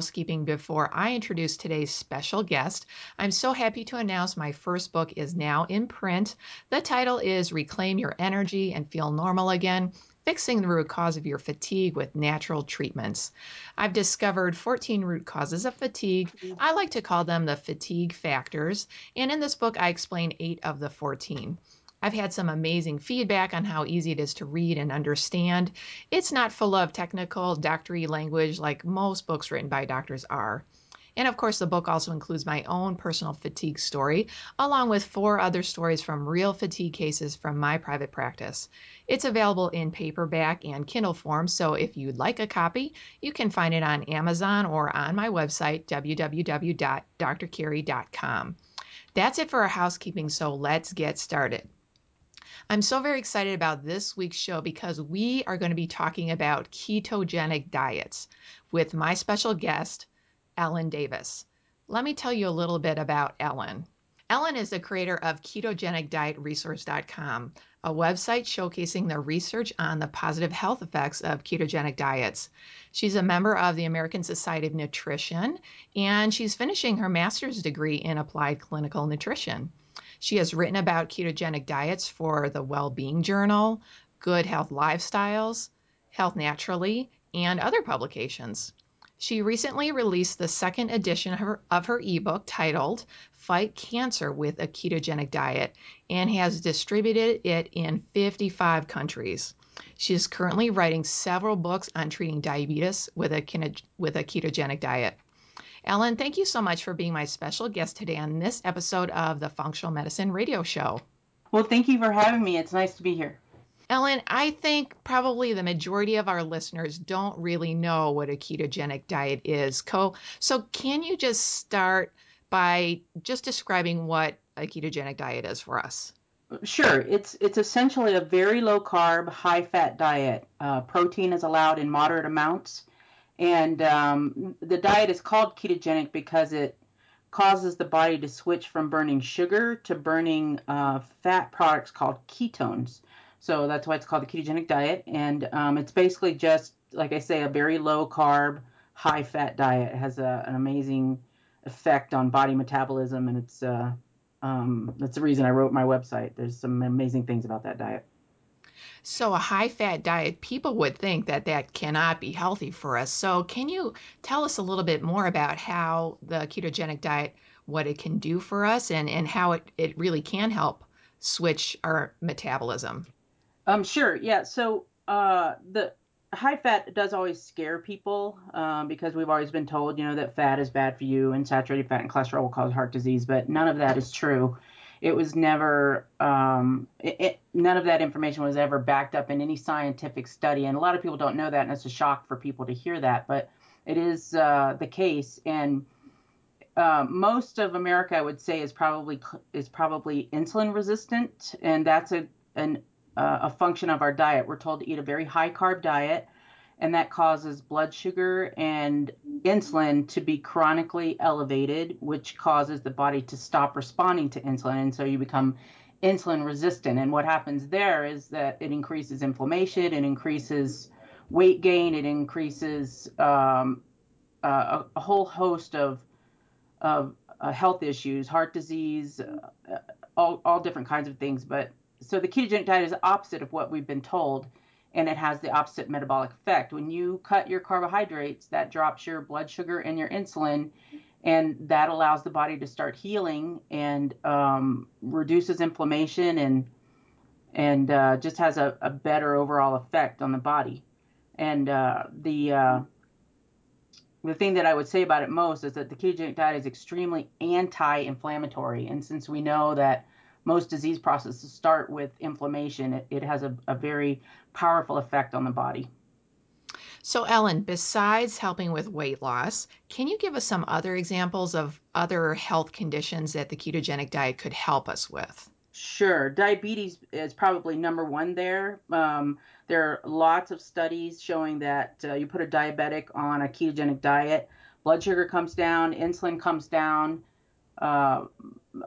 housekeeping before I introduce today's special guest. I'm so happy to announce my first book is now in print. The title is Reclaim Your Energy and Feel Normal Again fixing the root cause of your fatigue with natural treatments. I've discovered 14 root causes of fatigue. I like to call them the fatigue factors, and in this book, I explain eight of the 14. I've had some amazing feedback on how easy it is to read and understand. It's not full of technical, doctory language like most books written by doctors are. And of course, the book also includes my own personal fatigue story, along with four other stories from real fatigue cases from my private practice. It's available in paperback and Kindle form, so if you'd like a copy, you can find it on Amazon or on my website, www.drcarrie.com. That's it for our housekeeping, so let's get started. I'm so very excited about this week's show because we are going to be talking about ketogenic diets with my special guest, Ellen Davis. Let me tell you a little bit about Ellen. Ellen is the creator of KetogenicDietResource.com, a website showcasing the research on the positive health effects of ketogenic diets. She's a member of the American Society of Nutrition, and she's finishing her master's degree in applied clinical nutrition. She has written about ketogenic diets for the Well Being Journal, Good Health Lifestyles, Health Naturally, and other publications. She recently released the second edition of her, of her ebook titled Fight Cancer with a Ketogenic Diet and has distributed it in 55 countries. She is currently writing several books on treating diabetes with a, with a ketogenic diet. Ellen, thank you so much for being my special guest today on this episode of the Functional Medicine Radio Show. Well, thank you for having me. It's nice to be here. Ellen, I think probably the majority of our listeners don't really know what a ketogenic diet is. So, can you just start by just describing what a ketogenic diet is for us? Sure. It's it's essentially a very low carb, high fat diet. Uh, protein is allowed in moderate amounts, and um, the diet is called ketogenic because it causes the body to switch from burning sugar to burning uh, fat products called ketones. So that's why it's called the ketogenic diet. And um, it's basically just, like I say, a very low carb, high fat diet. It has a, an amazing effect on body metabolism. And it's uh, um, that's the reason I wrote my website. There's some amazing things about that diet. So, a high fat diet, people would think that that cannot be healthy for us. So, can you tell us a little bit more about how the ketogenic diet, what it can do for us, and, and how it, it really can help switch our metabolism? Um, sure. Yeah. So uh, the high fat does always scare people um, because we've always been told, you know, that fat is bad for you and saturated fat and cholesterol will cause heart disease, but none of that is true. It was never, um, it, it, none of that information was ever backed up in any scientific study. And a lot of people don't know that, and it's a shock for people to hear that, but it is uh, the case. And uh, most of America, I would say, is probably is probably insulin resistant, and that's a an uh, a function of our diet. We're told to eat a very high carb diet, and that causes blood sugar and insulin to be chronically elevated, which causes the body to stop responding to insulin. And so you become insulin resistant. And what happens there is that it increases inflammation, it increases weight gain, it increases um, uh, a, a, whole host of, of uh, health issues, heart disease, uh, all, all different kinds of things. But so the ketogenic diet is opposite of what we've been told. And it has the opposite metabolic effect. When you cut your carbohydrates, that drops your blood sugar and your insulin, and that allows the body to start healing and um, reduces inflammation and and uh, just has a, a, better overall effect on the body. And uh, the uh, the thing that I would say about it most is that the ketogenic diet is extremely anti-inflammatory, and since we know that most disease processes start with inflammation, it, it has a, a very powerful effect on the body. So, Ellen, besides helping with weight loss, can you give us some other examples of other health conditions that the ketogenic diet could help us with? Sure. Diabetes is probably number one there. Um, there are lots of studies showing that uh, you put a diabetic on a ketogenic diet, blood sugar comes down, insulin comes down, uh,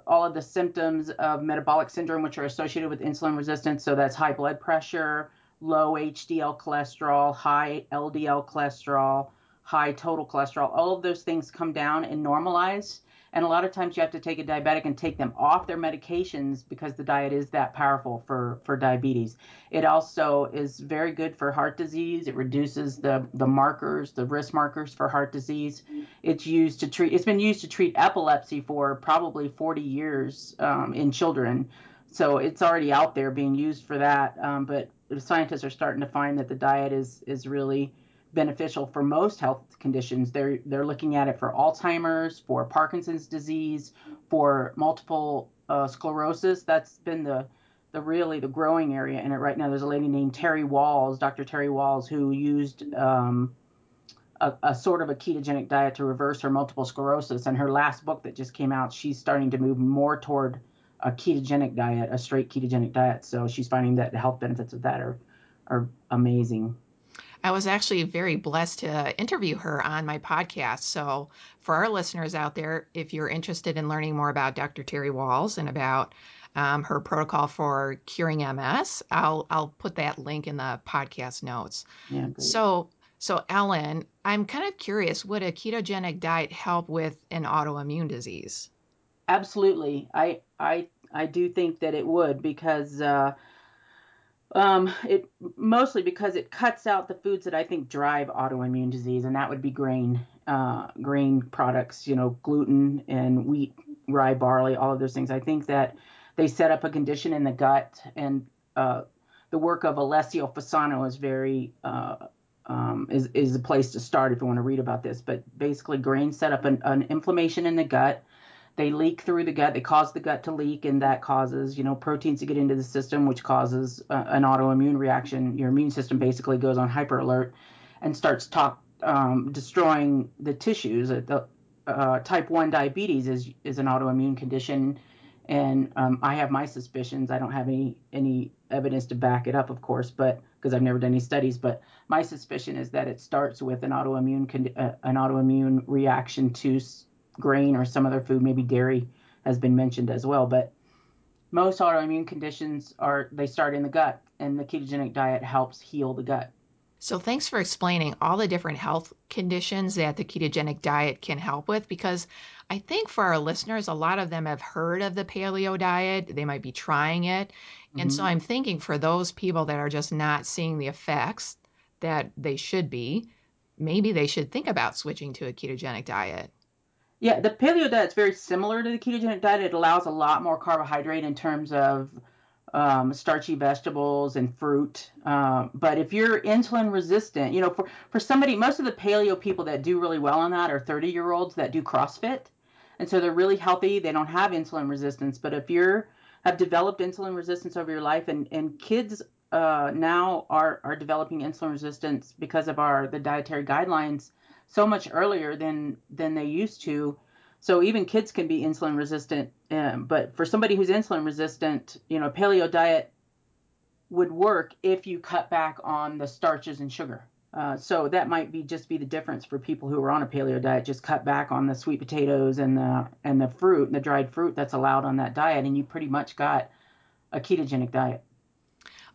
all of the symptoms of metabolic syndrome, which are associated with insulin resistance. So that's high blood pressure, low HDL cholesterol, high LDL cholesterol, high total cholesterol. All of those things come down and normalize. And a lot of times you have to take a diabetic and take them off their medications because the diet is that powerful for, for diabetes. It also is very good for heart disease. It reduces the, the markers, the risk markers for heart disease. It's used to treat, it's been used to treat epilepsy for probably 40 years um, in children. So it's already out there being used for that. Um, but scientists are starting to find that the diet is, is really beneficial for most health conditions. They're they're looking at it for Alzheimer's, for Parkinson's disease, for multiple uh, sclerosis. That's been the the really the growing area in it right now. There's a lady named Terry Wahls, Dr. Terry Wahls, who used um, a, a, sort of a ketogenic diet to reverse her multiple sclerosis. And her last book that just came out, she's starting to move more toward a ketogenic diet, a straight ketogenic diet. So she's finding that the health benefits of that are are amazing. I was actually very blessed to interview her on my podcast. So, for our listeners out there, if you're interested in learning more about Dr. Terry Wahls and about um, her protocol for curing MS, I'll I'll put that link in the podcast notes. Yeah, so, so Ellen, I'm kind of curious, would a ketogenic diet help with an autoimmune disease? Absolutely, I I I do think that it would because. Uh, um, it mostly because it cuts out the foods that I think drive autoimmune disease, and that would be grain, uh, grain products, you know, gluten and wheat, rye, barley, all of those things. I think that they set up a condition in the gut, and uh, the work of Alessio Fasano is very uh, um, is is a place to start if you want to read about this. But basically, grains set up an, an inflammation in the gut they leak through the gut they cause the gut to leak and that causes you know proteins to get into the system which causes uh, an autoimmune reaction your immune system basically goes on hyper alert and starts top, um, destroying the tissues uh, the, uh, type 1 diabetes is is an autoimmune condition and um, I have my suspicions. I don't have any any evidence to back it up, of course, but because I've never done any studies. But my suspicion is that it starts with an autoimmune uh, an autoimmune reaction to grain or some other food, maybe dairy has been mentioned as well. But most autoimmune conditions are they start in the gut, and the ketogenic diet helps heal the gut. So, thanks for explaining all the different health conditions that the ketogenic diet can help with because I think for our listeners, a lot of them have heard of the paleo diet. They might be trying it. Mm-hmm. And so, mm-hmm. I'm thinking for those people that are just not seeing the effects that they should be, maybe they should think about switching to a ketogenic diet. Yeah, the paleo diet is very similar to the ketogenic diet. It allows a lot more carbohydrate in terms of um, starchy vegetables and fruit. Um, but if you're insulin resistant, you know, for, for somebody, most of the paleo people that do really well on that are 30 year olds that do CrossFit. And so they're really healthy. They don't have insulin resistance. But if you're have developed insulin resistance over your life and, and kids uh, now are, are developing insulin resistance because of our the dietary guidelines so much earlier than than they used to. So even kids can be insulin resistant. Um, but for somebody who's insulin resistant, you know, paleo diet would work if you cut back on the starches and sugar. Uh, so that might be just be the difference for people who are on a paleo diet. Just cut back on the sweet potatoes and the and the fruit, and the dried fruit that's allowed on that diet, and you pretty much got a ketogenic diet.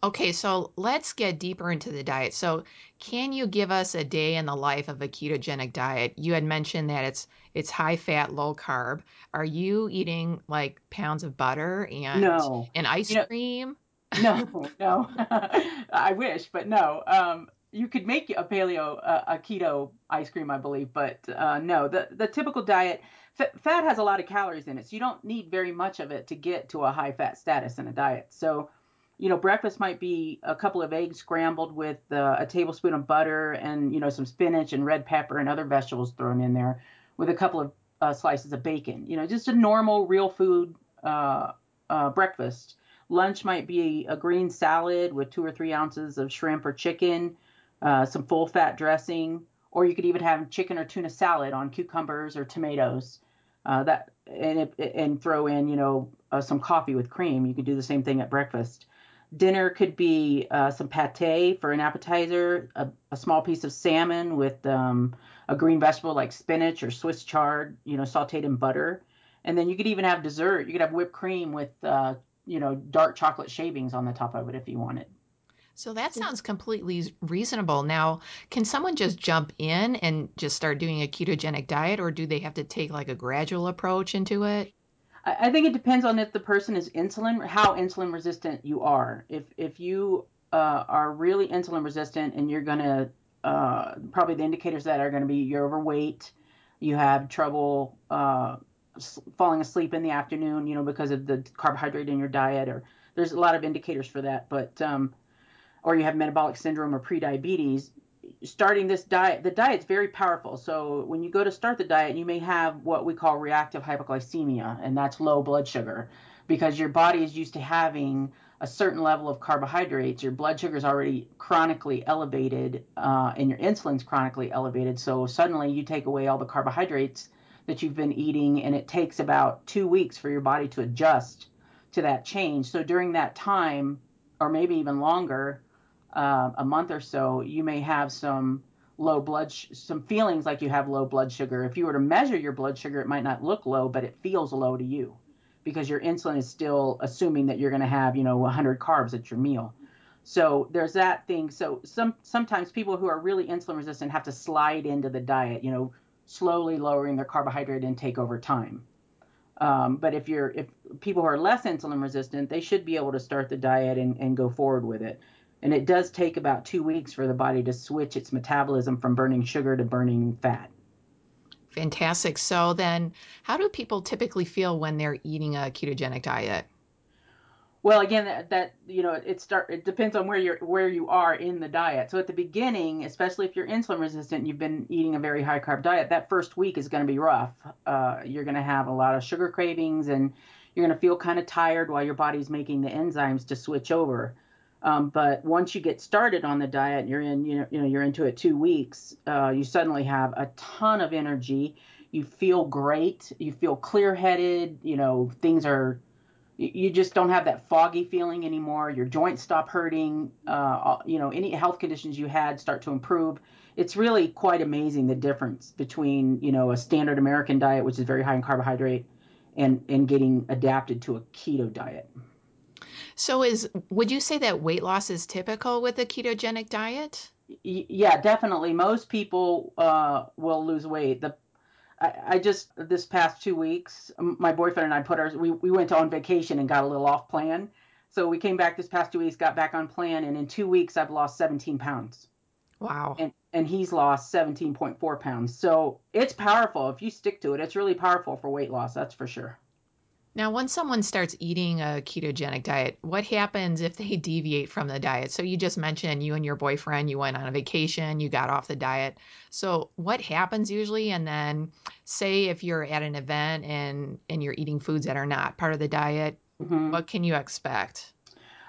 Okay, so let's get deeper into the diet. So, can you give us a day in the life of a ketogenic diet? You had mentioned that it's it's high fat, low carb. Are you eating like pounds of butter and no. and ice you know, cream? no, no. I wish, but no. Um, you could make a paleo, uh, a keto ice cream, I believe, but uh, no. The the typical diet, f- fat has a lot of calories in it, so you don't need very much of it to get to a high fat status in a diet. So, you know, breakfast might be a couple of eggs scrambled with uh, a tablespoon of butter and you know some spinach and red pepper and other vegetables thrown in there, with a couple of uh, slices of bacon. You know, just a normal real food uh, uh, breakfast Lunch might be a green salad with two or three ounces of shrimp or chicken, uh, some full fat dressing, or you could even have chicken or tuna salad on cucumbers or tomatoes. Uh, that and and throw in you know some coffee with cream. You could do the same thing at breakfast. Dinner could be uh, some pate for an appetizer, a, a, small piece of salmon with um, a green vegetable like spinach or Swiss chard, you know, sautéed in butter. And then you could even have dessert. You could have whipped cream with uh, you know, dark chocolate shavings on the top of it if you want it. So that sounds completely reasonable. Now, can someone just jump in and just start doing a ketogenic diet, or do they have to take like a gradual approach into it? I think it depends on if the person is insulin, how insulin resistant you are. If if you uh, are really insulin resistant and you're gonna uh, probably the indicators that are to be you're overweight, you have trouble uh, falling asleep in the afternoon, you know, because of the carbohydrate in your diet, or there's a lot of indicators for that. But um, or you have metabolic syndrome or prediabetes, starting this diet, the diet's very powerful. So when you go to start the diet, you may have what we call reactive hypoglycemia, and that's low blood sugar, because your body is used to having a certain level of carbohydrates. Your blood sugar is already chronically elevated, uh, and your insulin's chronically elevated. So suddenly you take away all the carbohydrates that you've been eating, and it takes about two weeks for your body to adjust to that change. So during that time, or maybe even longer, uh, a month or so, you may have some low blood, sh- some feelings like you have low blood sugar. If you were to measure your blood sugar, it might not look low, but it feels low to you because your insulin is still assuming that you're going to have, you know, 100 carbs at your meal. So there's that thing. So some sometimes people who are really insulin resistant have to slide into the diet, you know, slowly lowering their carbohydrate intake over time. Um, but if you're if people who are less insulin resistant, they should be able to start the diet and, and go forward with it. And it does take about two weeks for the body to switch its metabolism from burning sugar to burning fat. Fantastic. So then, how do people typically feel when they're eating a ketogenic diet? Well, again, that, that, you know, it start it depends on where you're where you are in the diet. So at the beginning, especially if you're insulin resistant, and you've been eating a very high carb diet. That first week is going to be rough. Uh, you're going to have a lot of sugar cravings, and you're going to feel kind of tired while your body's making the enzymes to switch over. Um, but once you get started on the diet, you're in, you know, you know you're into it two weeks. Uh, you suddenly have a ton of energy. You feel great. You feel clear-headed. You know, things are you just don't have that foggy feeling anymore. Your joints stop hurting. Uh, you know, any health conditions you had start to improve. It's really quite amazing the difference between you know a standard American diet, which is very high in carbohydrate, and and getting adapted to a keto diet. So, is would you say that weight loss is typical with a ketogenic diet? Yeah, definitely. Most people uh, will lose weight. The I, I just this past two weeks, my boyfriend and I put our we we went on vacation and got a little off plan. So we came back this past two weeks, got back on plan, and in two weeks I've lost 17 pounds. Wow. And and he's lost 17.4 pounds. So it's powerful if you stick to it. It's really powerful for weight loss. That's for sure. Now, once someone starts eating a ketogenic diet, what happens if they deviate from the diet? So, you just mentioned you and your boyfriend, you went on a vacation, you got off the diet. So, what happens usually? And then, say if you're at an event and and you're eating foods that are not part of the diet, mm-hmm. what can you expect?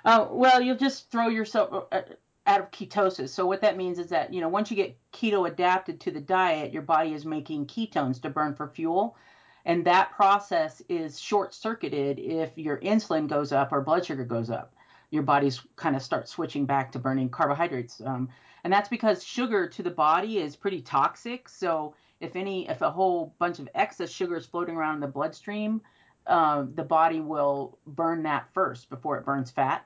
Uh, well, you'll just throw yourself uh, out of ketosis. So what that means is that you know once you get keto adapted to the diet, your body is making ketones to burn for fuel and that process is short circuited if your insulin goes up or blood sugar goes up. Your body's kind of start switching back to burning carbohydrates. Um, and that's because sugar to the body is pretty toxic. So if any, if a whole bunch of excess sugar is floating around in the bloodstream, uh, the body will burn that first before it burns fat.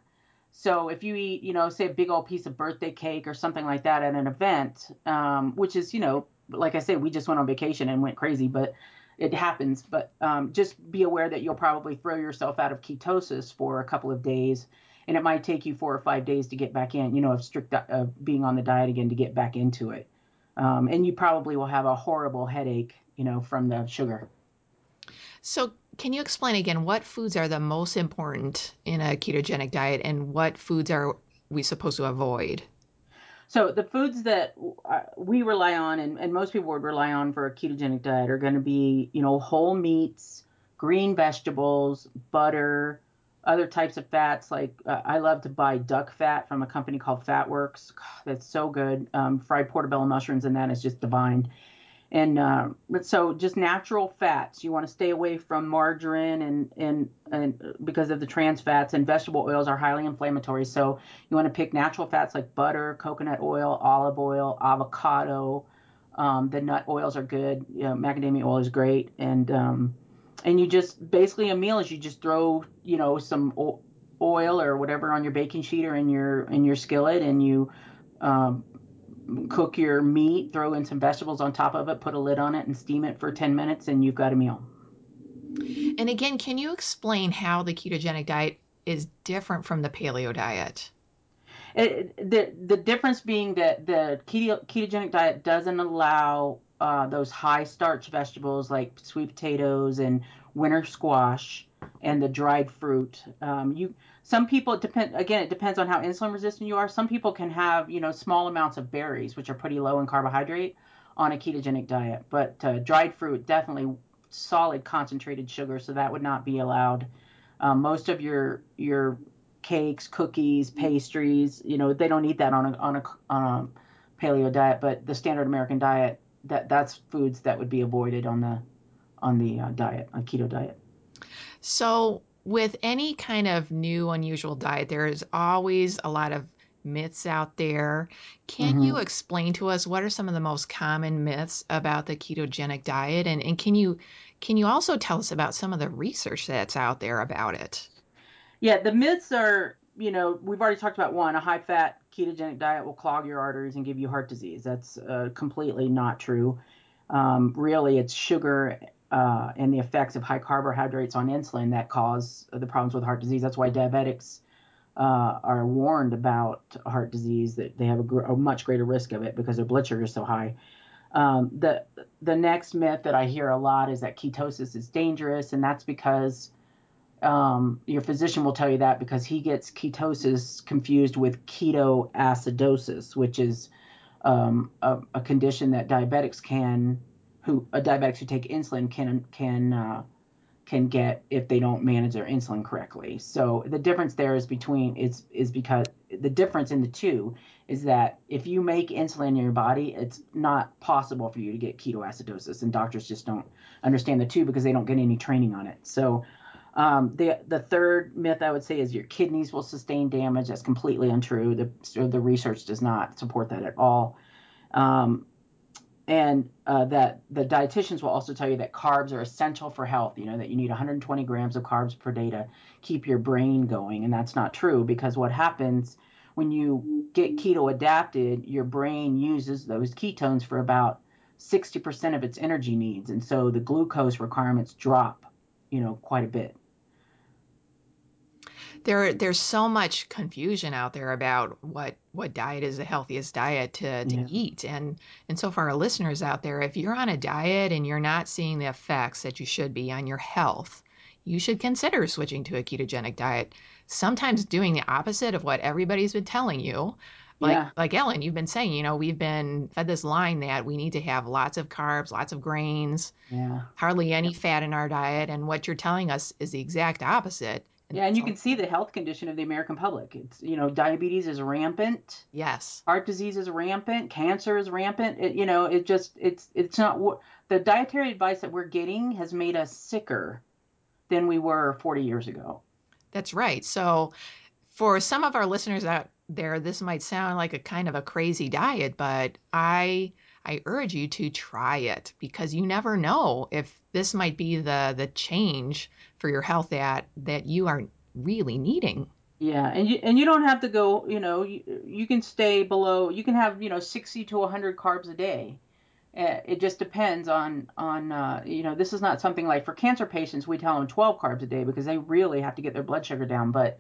So if you eat, you know, say a big old piece of birthday cake or something like that at an event, um, which is, you know, like I said, we just went on vacation and went crazy, but it happens, but um, just be aware that you'll probably throw yourself out of ketosis for a couple of days. and it might take you four or five days to get back in. You know, of strict uh, being on the diet again to get back into it, um, and you probably will have a horrible headache. You know, from the sugar. So, can you explain again what foods are the most important in a ketogenic diet, and what foods are we supposed to avoid? So the foods that uh, we rely on, and, and most people would rely on for a ketogenic diet, are going to be, you know, whole meats, green vegetables, butter, other types of fats. Like uh, I love to buy duck fat from a company called Fatworks. God, that's so good. Um, fried portobello mushrooms and that is just divine. And uh, so just natural fats. You want to stay away from margarine and, and and because of the trans fats and vegetable oils are highly inflammatory. So you want to pick natural fats like butter, coconut oil, olive oil, avocado. Um, the nut oils are good. You know, macadamia oil is great. And um, and you just basically a meal is you just throw you know some oil or whatever on your baking sheet or in your in your skillet and you um, cook your meat, throw in some vegetables on top of it, put a lid on it, and steam it for 10 minutes, and you've got a meal. And again, can you explain how the ketogenic diet is different from the paleo diet? It, the the difference being that the keto, ketogenic diet doesn't allow uh, those high starch vegetables like sweet potatoes and winter squash and the dried fruit. Um, you some people depend again it depends on how insulin resistant you are. Some people can have you know small amounts of berries which are pretty low in carbohydrate on a ketogenic diet. But uh, dried fruit definitely solid concentrated sugar so that would not be allowed. Um, most of your your cakes cookies pastries you know they don't eat that on a on a, on a paleo diet but the standard american diet that that's foods that would be avoided on the on the uh, diet a keto diet. So with any kind of new, unusual diet, there is always a lot of myths out there. Can you explain to us what are some of the most common myths about the ketogenic diet? And, and can you can you also tell us about some of the research that's out there about it? Yeah, the myths are, you know, we've already talked about one, a high fat ketogenic diet will clog your arteries and give you heart disease. That's uh, completely not true. Um, really, it's sugar uh, and the effects of high carbohydrates on insulin that cause the problems with heart disease. That's why diabetics uh, are warned about heart disease that they have a, gr- a, much greater risk of it because their blood sugar is so high. Um, the the next myth that I hear a lot is that ketosis is dangerous, and that's because um, your physician will tell you that because he gets ketosis confused with ketoacidosis, which is um, a, a, condition that diabetics can who a diabetics who take insulin can can uh, can get if they don't manage their insulin correctly. So the difference there is between is is because the difference in the two is that if you make insulin in your body, it's not possible for you to get ketoacidosis, and doctors just don't understand the two because they don't get any training on it. So um, the the third myth I would say is your kidneys will sustain damage. That's completely untrue. The the research does not support that at all. Um, and uh, that the dietitians will also tell you that carbs are essential for health you know that you need 120 grams of carbs per day to keep your brain going. And that's not true because what happens when you get keto adapted your brain uses those ketones for about 60% of its energy needs. And so the glucose requirements drop you know quite a bit there there's so much confusion out there about what what diet is the healthiest diet to, to yeah. eat and and so for our listeners out there if you're on a diet and you're not seeing the effects that you should be on your health you should consider switching to a ketogenic diet sometimes doing the opposite of what everybody's been telling you like yeah. like Ellen, you've been saying, you know, we've been fed this line that we need to have lots of carbs, lots of grains, yeah. hardly any fat in our diet, and what you're telling us is the exact opposite. Yeah, and you can see the health condition of the American public. It's you know diabetes is rampant. Yes. Heart disease is rampant. Cancer is rampant. It, you know it just it's it's not the dietary advice that we're getting has made us sicker than we were 40 years ago. That's right. So for some of our listeners out there, this might sound like a kind of a crazy diet, but I I urge you to try it because you never know if this might be the the change for your health that that you are really needing. Yeah, and you and you don't have to go. You know, you, you can stay below. You can have you know 60 to 100 carbs a day. Uh, it just depends on on uh, you know this is not something like for cancer patients we tell them 12 carbs a day because they really have to get their blood sugar down. But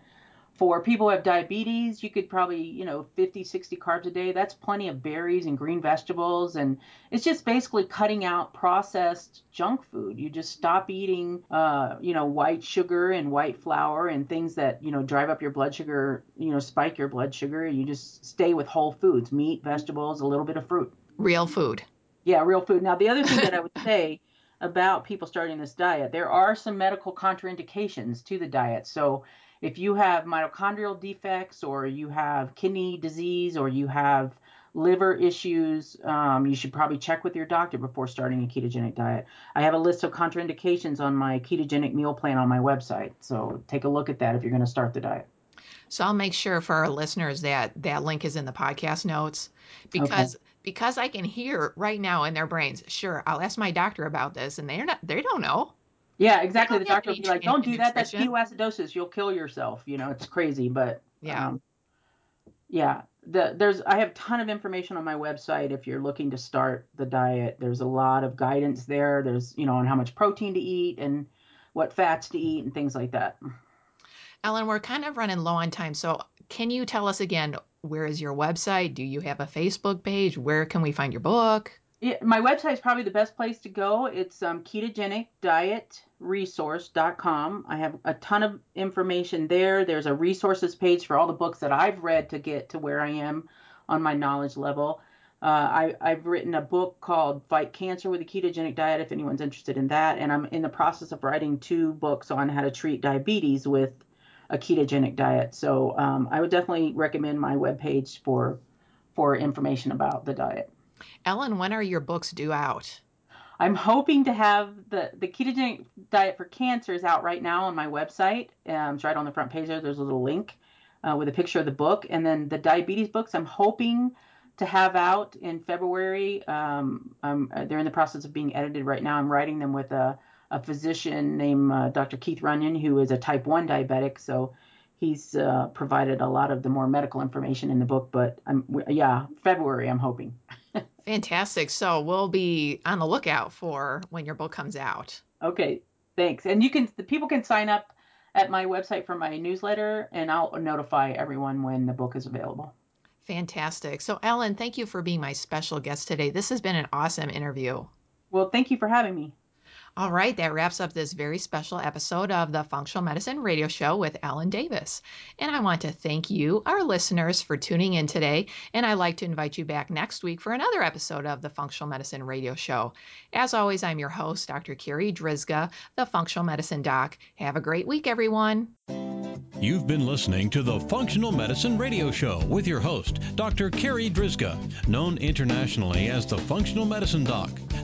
For people who have diabetes, you could probably, you know, 50, 60 carbs a day. That's plenty of berries and green vegetables. And it's just basically cutting out processed junk food. You just stop eating, uh, you know, white sugar and white flour and things that, you know, drive up your blood sugar, you know, spike your blood sugar. You just stay with whole foods, meat, vegetables, a little bit of fruit. Real food. Yeah, real food. Now, the other thing that I would say about people starting this diet, there are some medical contraindications to the diet. So, if you have mitochondrial defects or you have kidney disease or you have liver issues, um, you should probably check with your doctor before starting a ketogenic diet. I have a list of contraindications on my ketogenic meal plan on my website. So take a look at that if you're going to start the diet. So I'll make sure for our listeners that that link is in the podcast notes because okay. because I can hear right now in their brains, sure, I'll ask my doctor about this and they're not they don't know. Yeah, exactly. The doctor will be like, "Don't do that. That's ketoacidosis. You'll kill yourself." You know, it's crazy, but yeah, um, yeah. The, there's I have a ton of information on my website if you're looking to start the diet. There's a lot of guidance there. There's you know on how much protein to eat and what fats to eat and things like that. Ellen, we're kind of running low on time, so can you tell us again where is your website? Do you have a Facebook page? Where can we find your book? My website is probably the best place to go. It's um, ketogenicdietresource.com. I have a ton of information there. There's a resources page for all the books that I've read to get to where I am on my knowledge level. Uh, I, I've written a book called Fight Cancer with a Ketogenic Diet if anyone's interested in that. And I'm in the process of writing two books on how to treat diabetes with a ketogenic diet. So um, I would definitely recommend my webpage for for information about the diet. Ellen, when are your books due out? I'm hoping to have the the ketogenic diet for cancer is out right now on my website. Um, it's right on the front page there. There's a little link uh, with a picture of the book, and then the diabetes books. I'm hoping to have out in February. Um, they're in the process of being edited right now. I'm writing them with a, a physician named uh, Dr. Keith Runyon, who is a type 1 diabetic. So he's uh, provided a lot of the more medical information in the book. But I'm, yeah, February, I'm hoping. Fantastic. So we'll be on the lookout for when your book comes out. Okay, thanks. And you can the people can sign up at my website for my newsletter and I'll notify everyone when the book is available. Fantastic. So Ellen, thank you for being my special guest today. This has been an awesome interview. Well, thank you for having me. All right, that wraps up this very special episode of the Functional Medicine Radio Show with Ellen Davis. And I want to thank you, our listeners, for tuning in today. And I'd like to invite you back next week for another episode of the Functional Medicine Radio Show. As always, I'm your host, Dr. Carri Drzyzga, the Functional Medicine Doc. Have a great week, everyone. You've been listening to the Functional Medicine Radio Show with your host, Dr. Carri Drzyzga, known internationally as the Functional Medicine Doc.